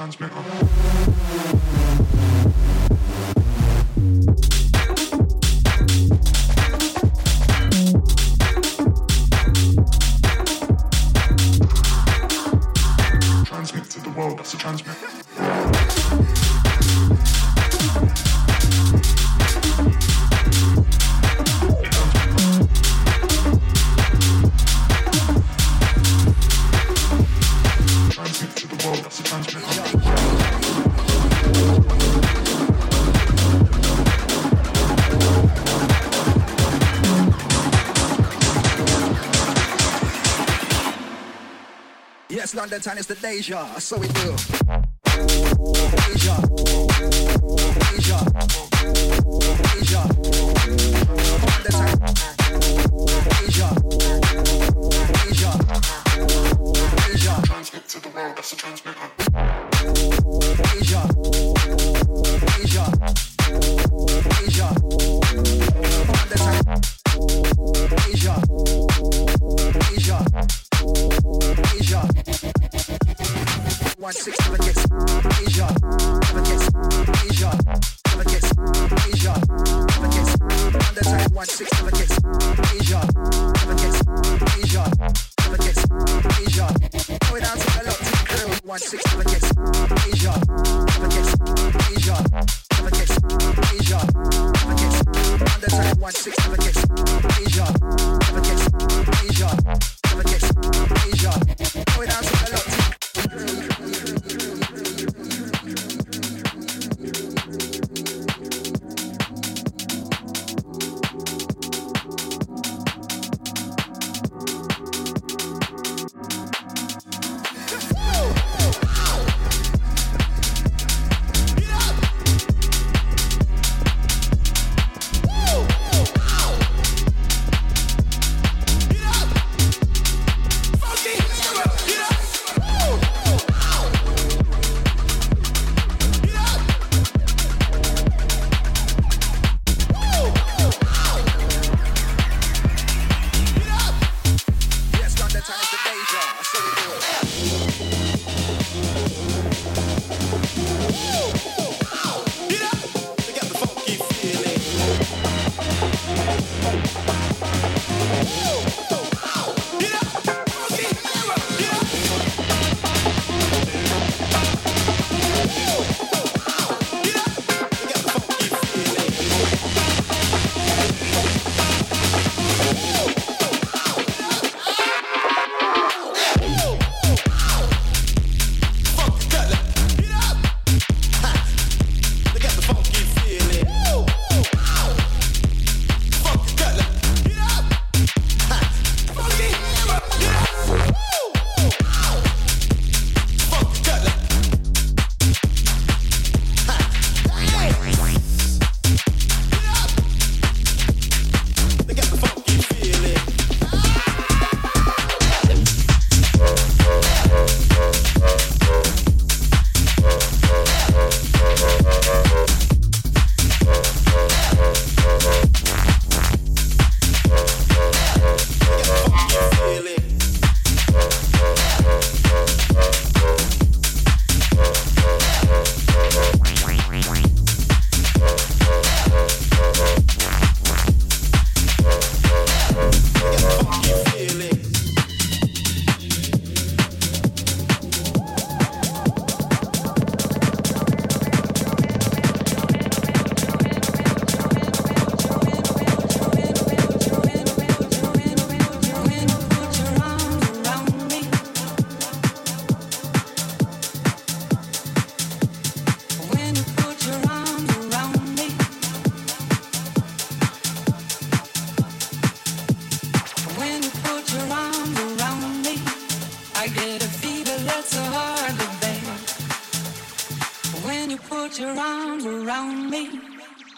transmit London town is the Deja, so we do.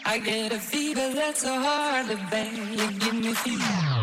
I get a fever that's so hard to bear. You give me fever.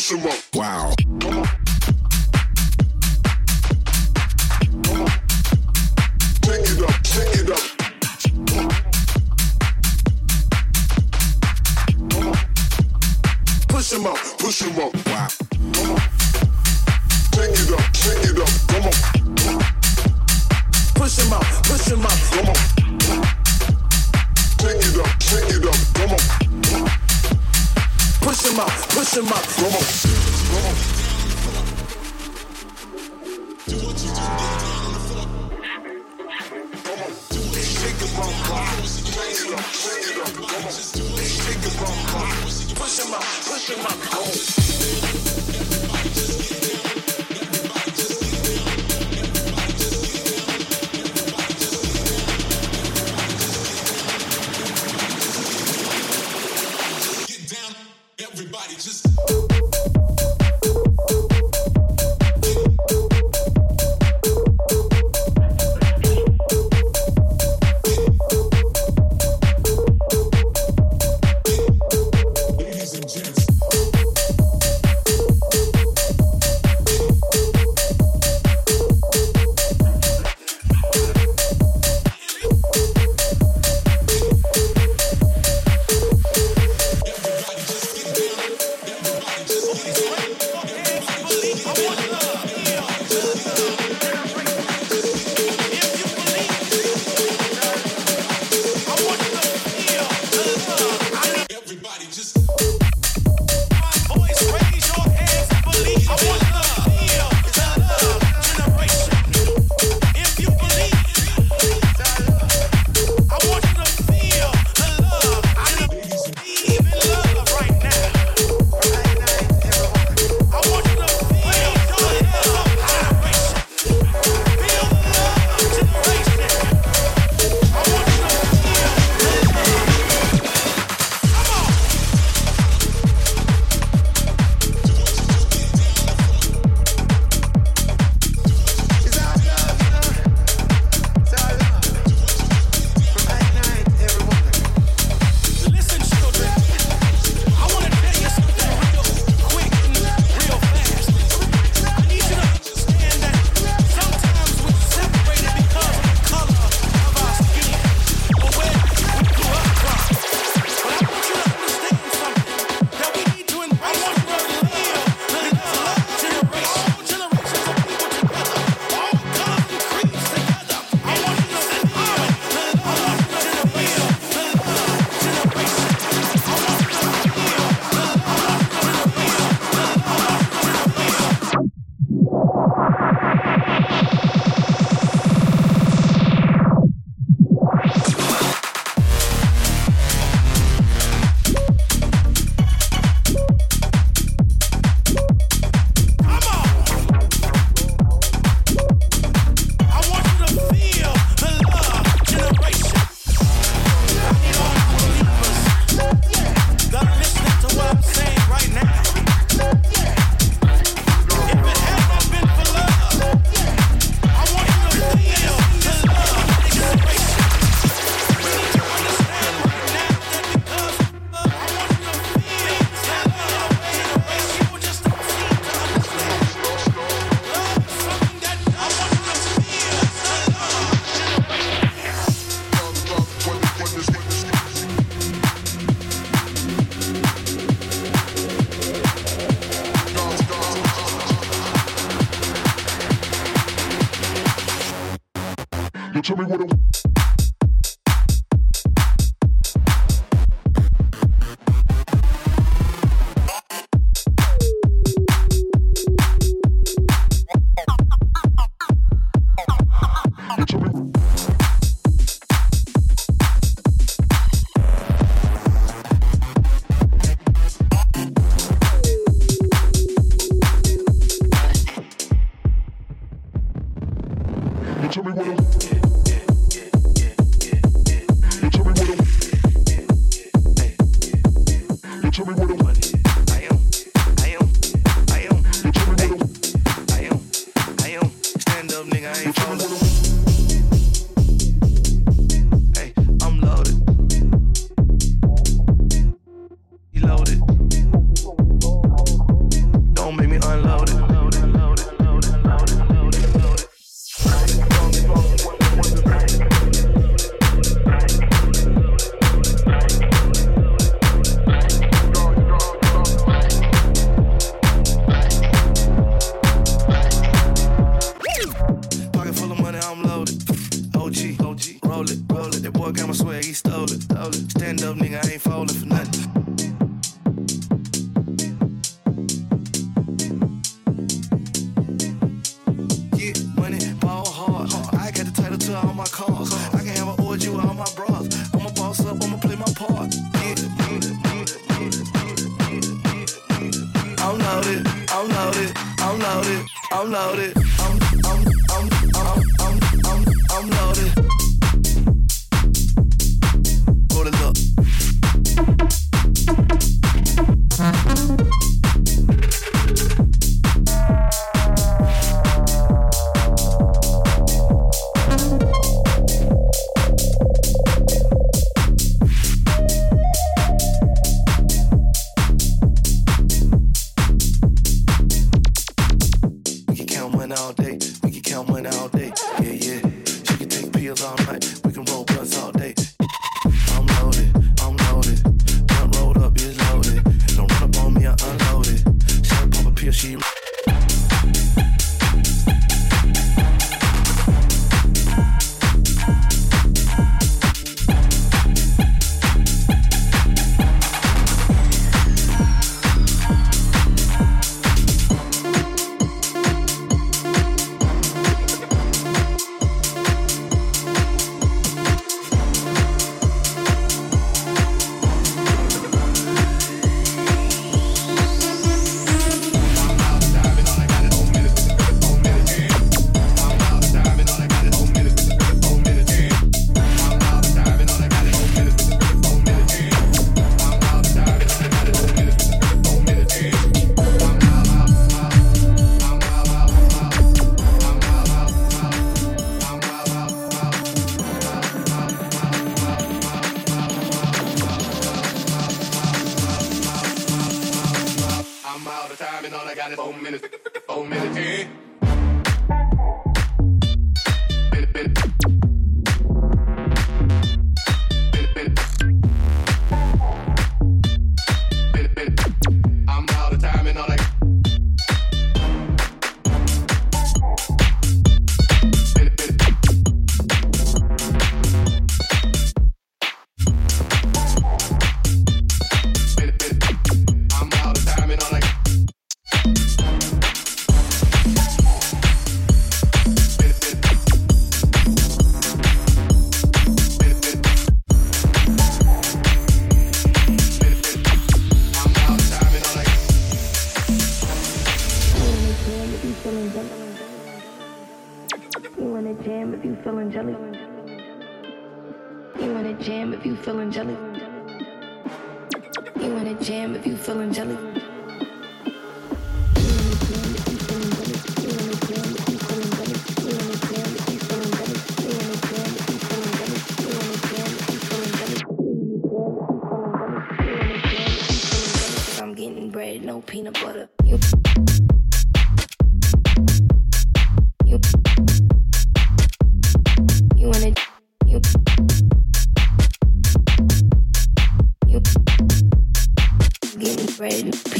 push up. Wow.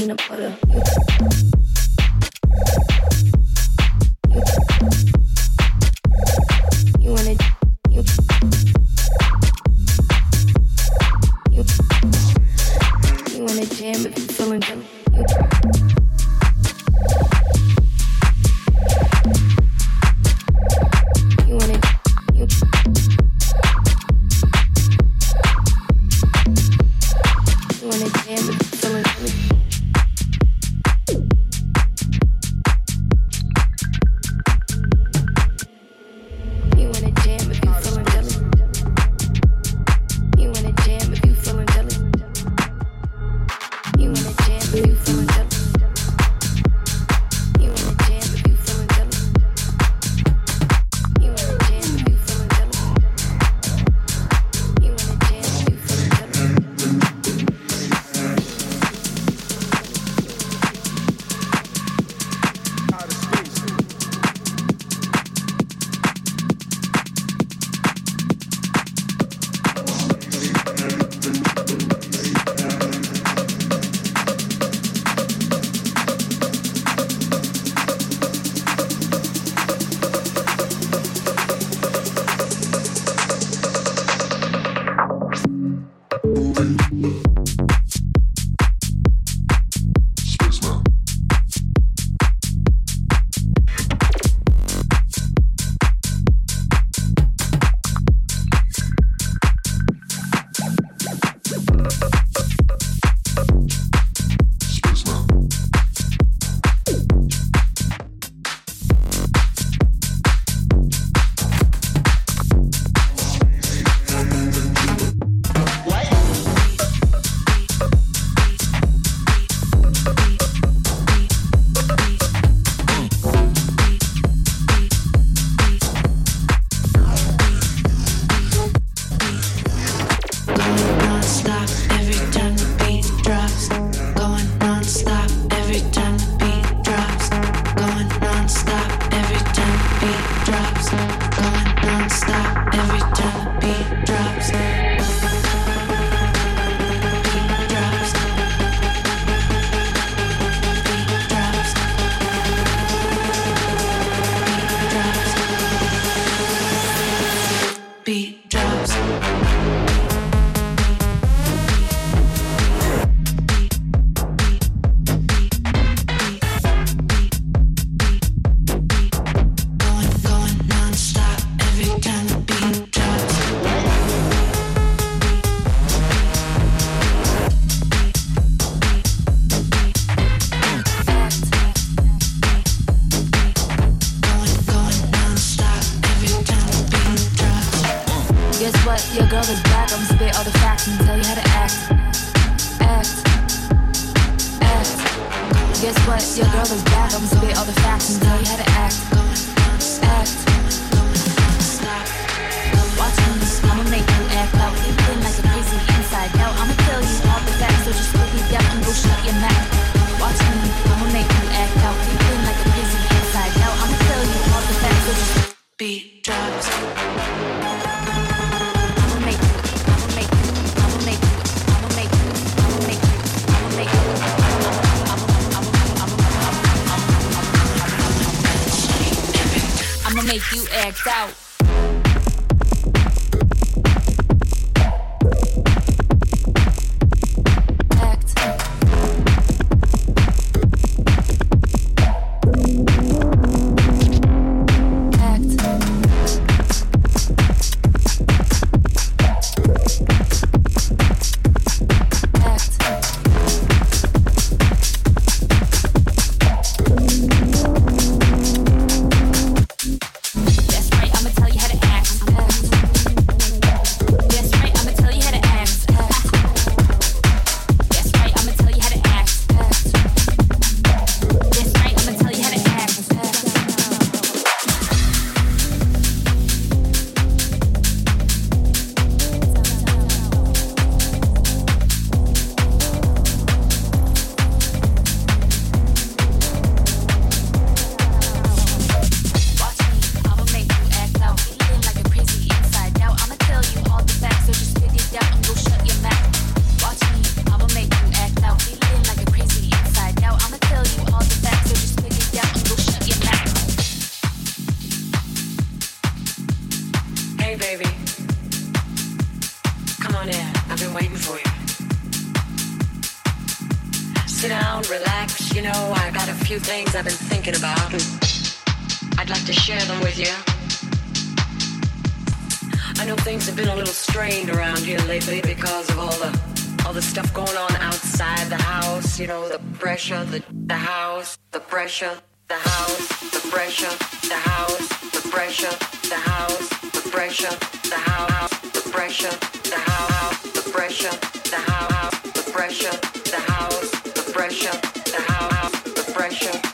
You wanna act out. pressure, the how the pressure, the how the pressure, the how the pressure, the house, the pressure, the how the pressure.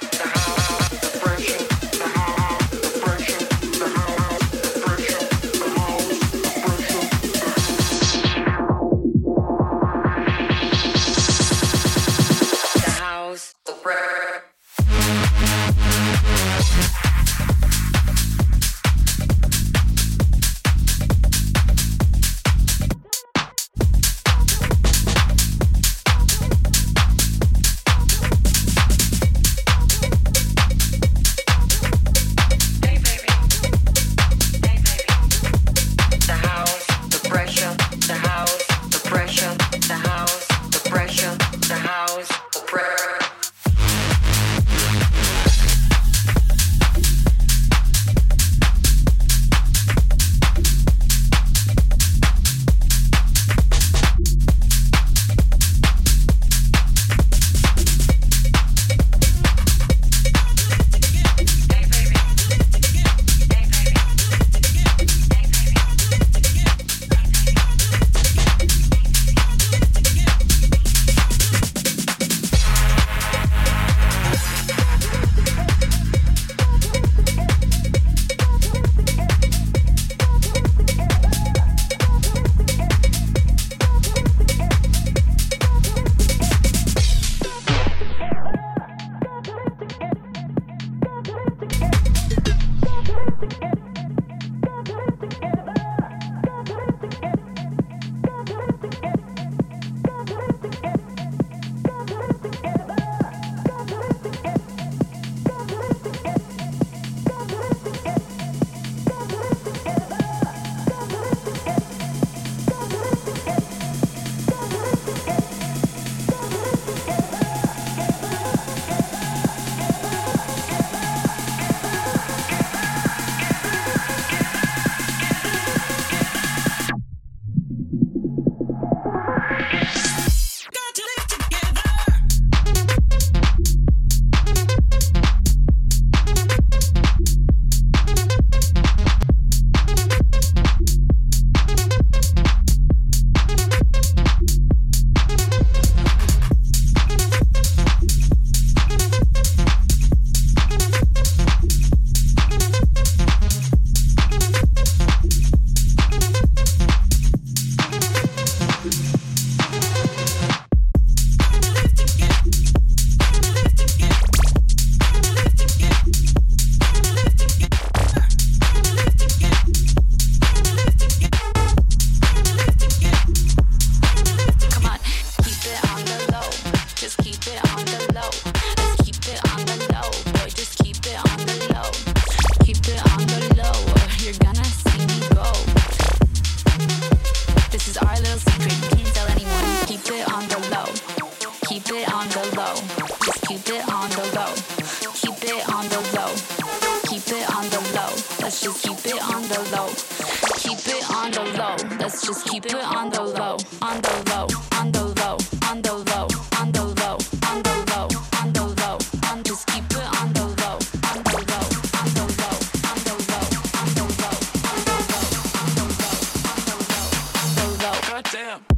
Goddamn.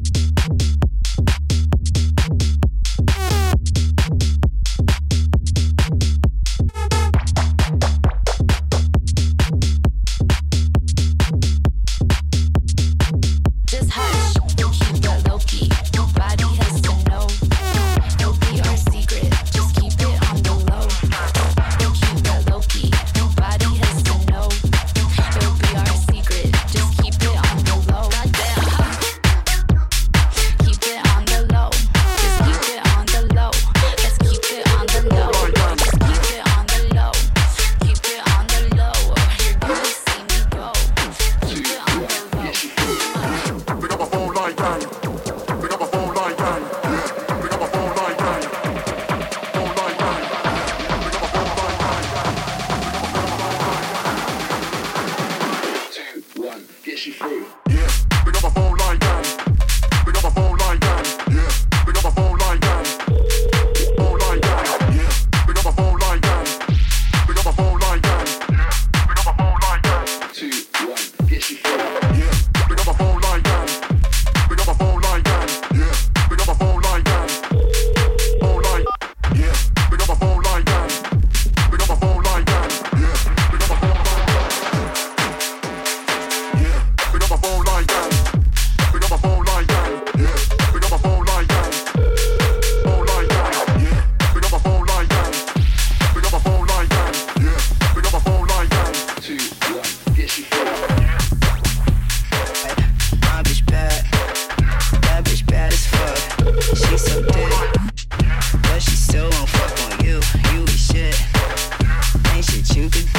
to be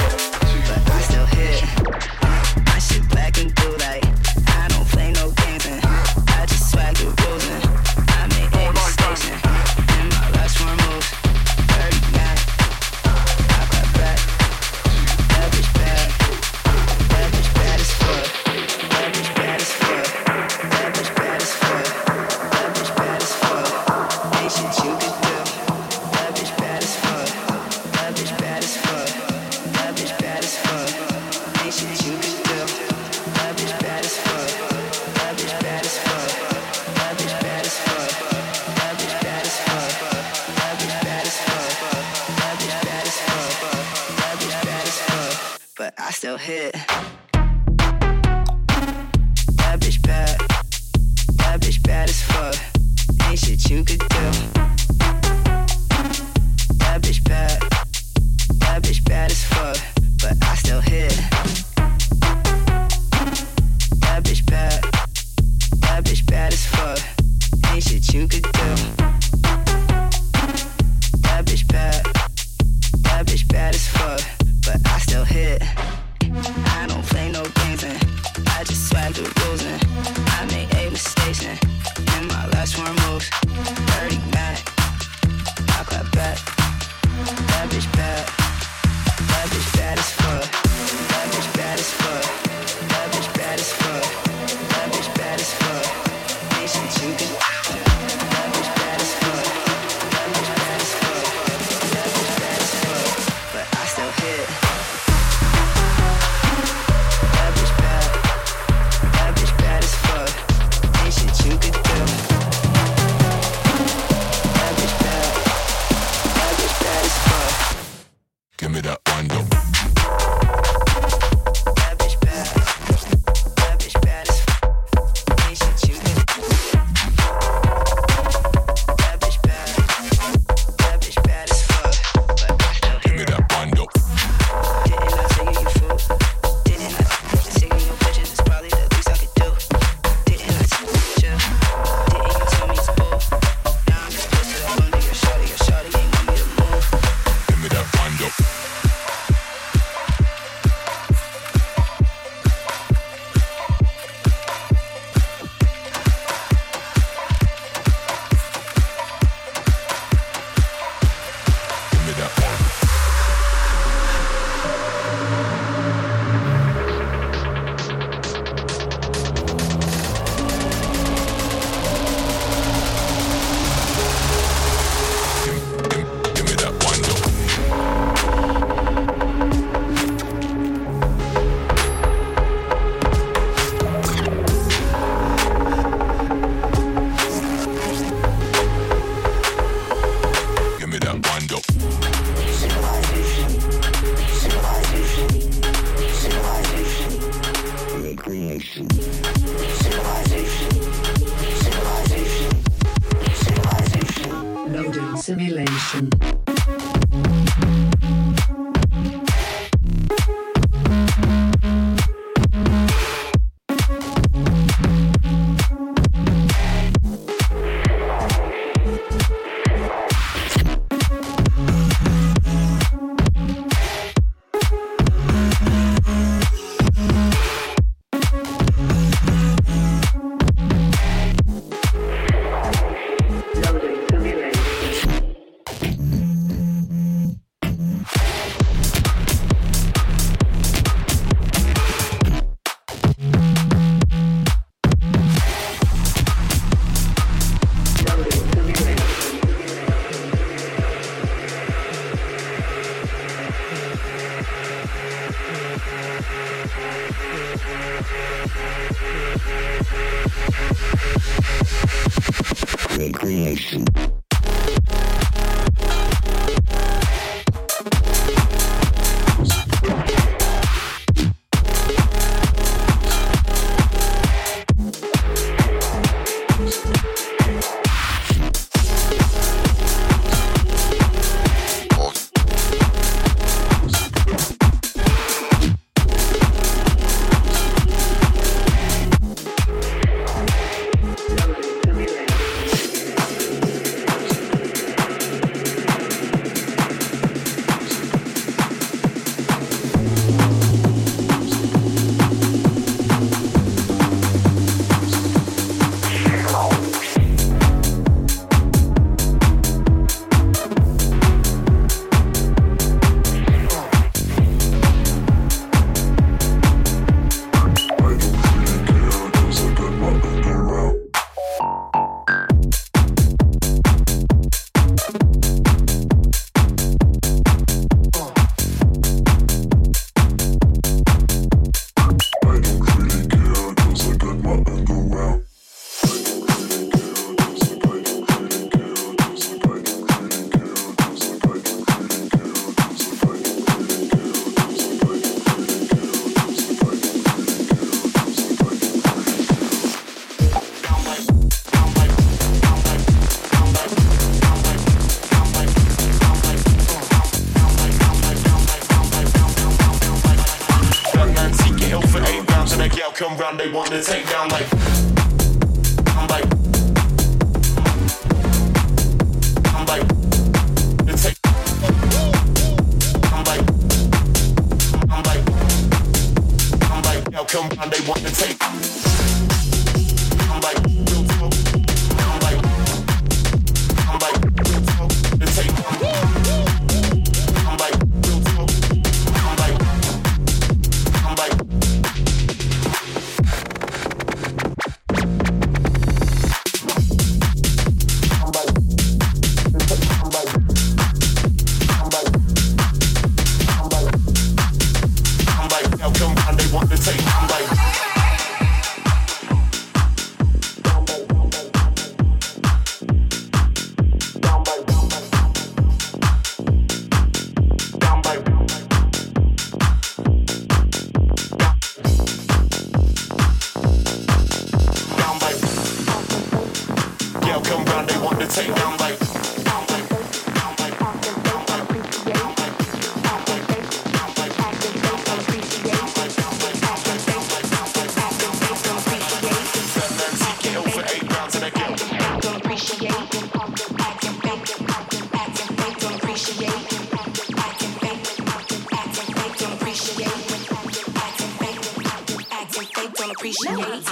they want to take down like.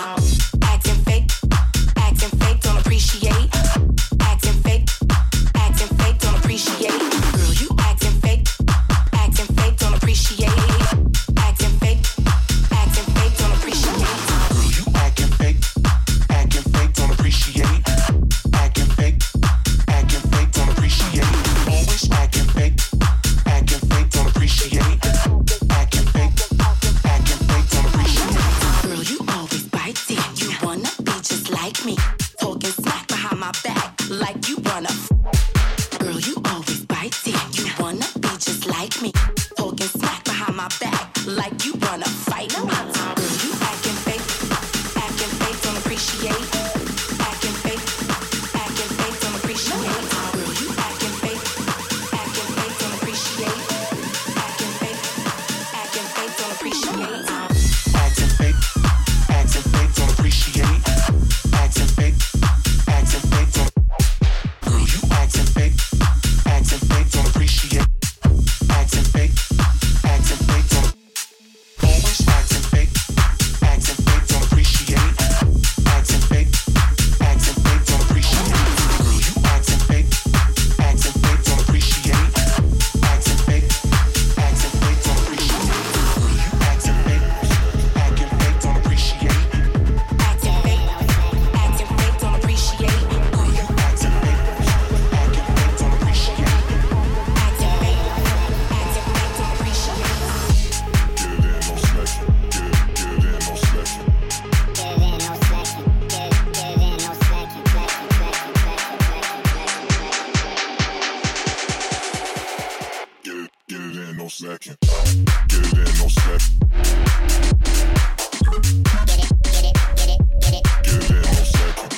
Appreciate. no second. Get it no second. Get it, get it, get it, get it. It no second.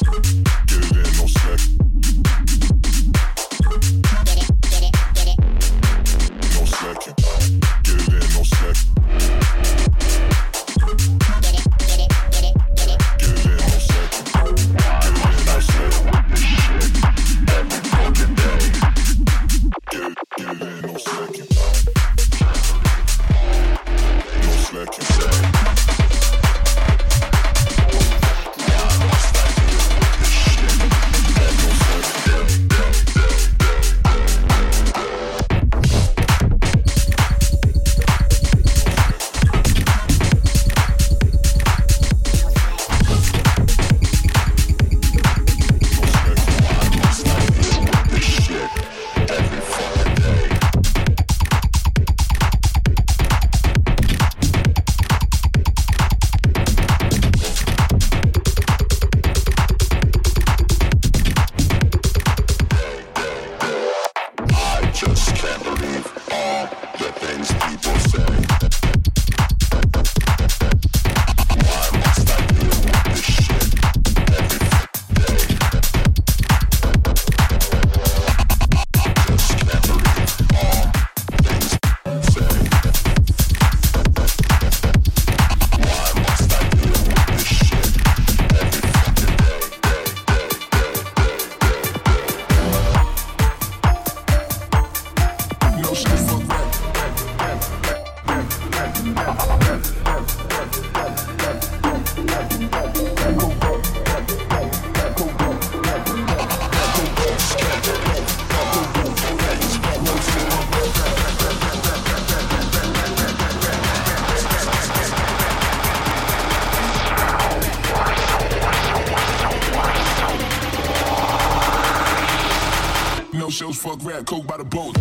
Coke by the boat.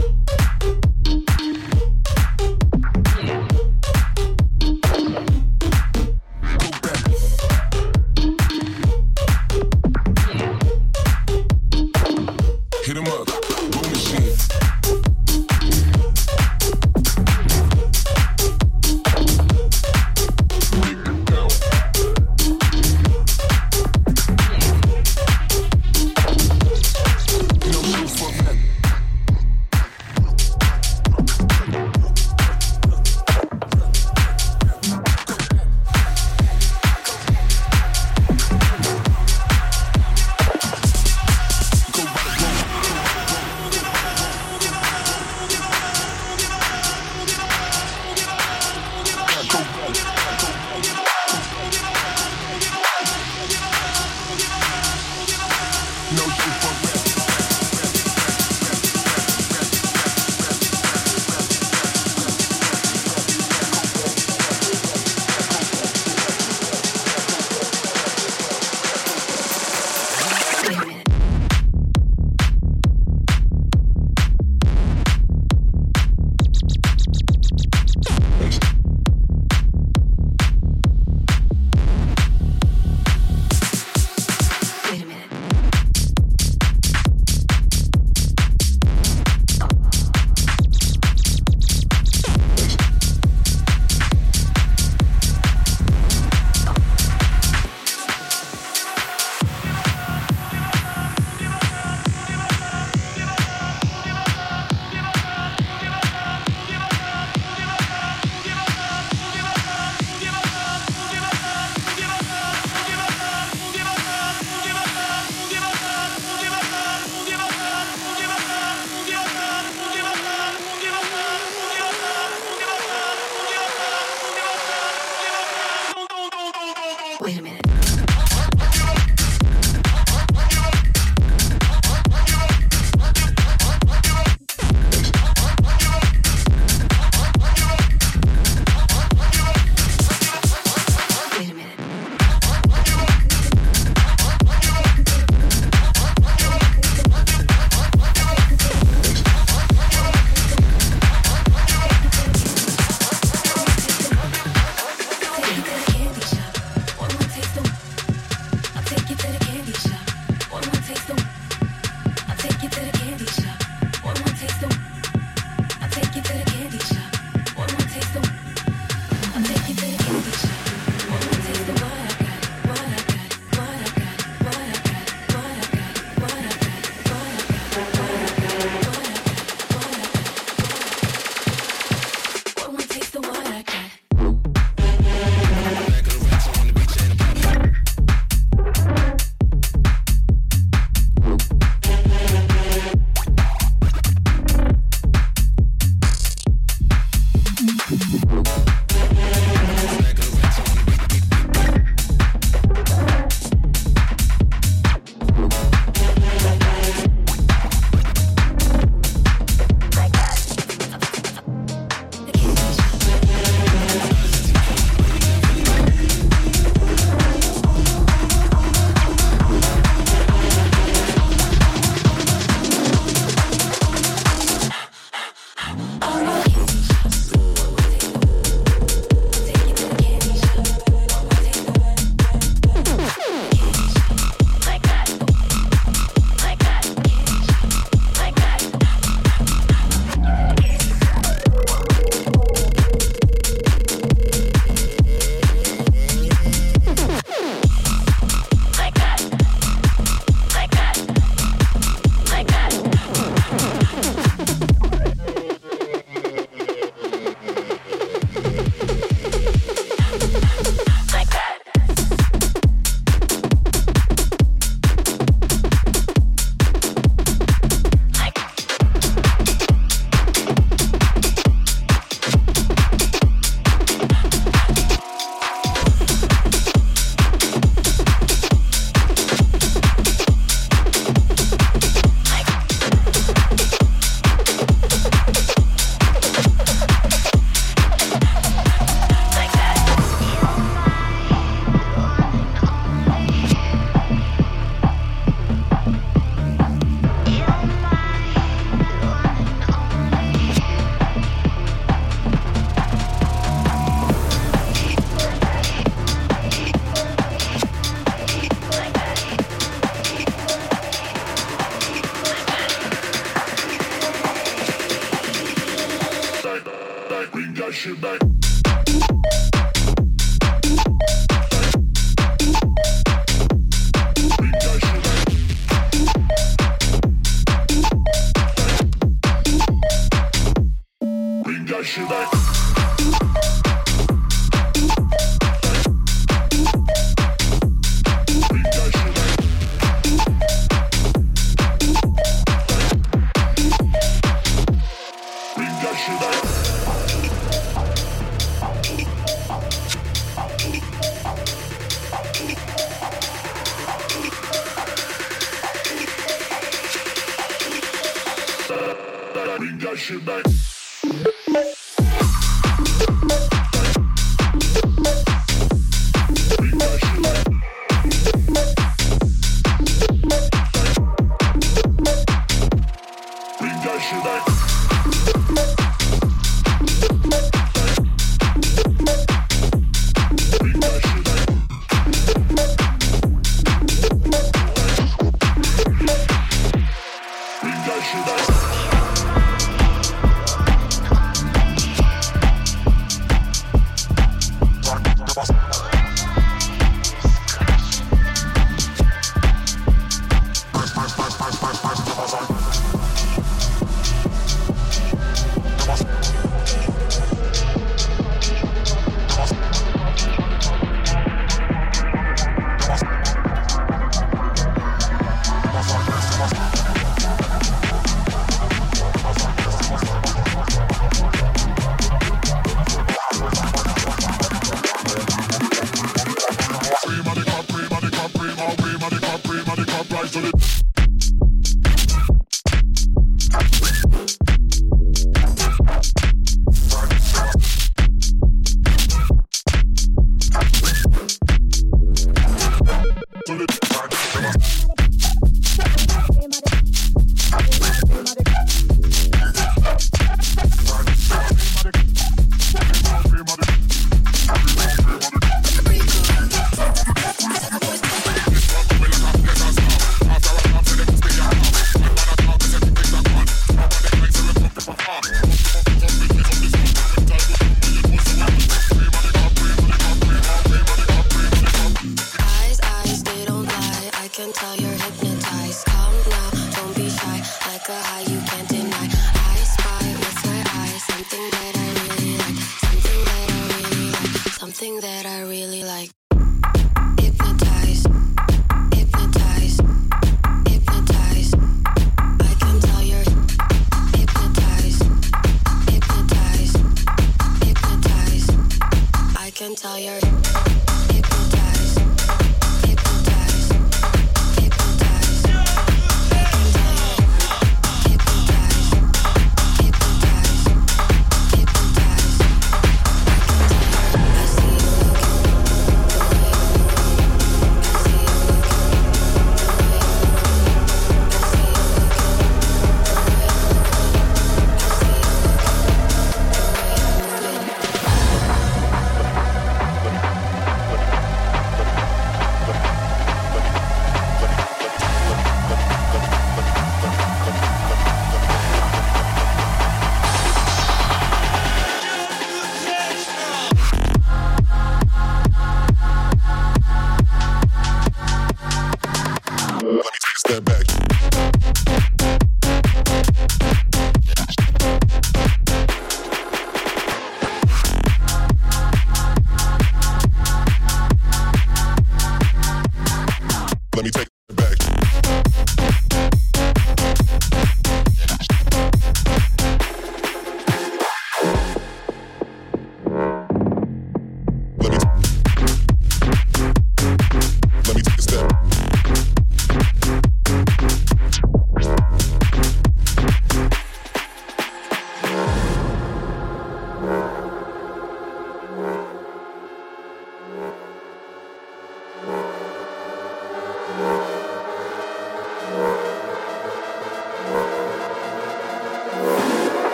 Step back.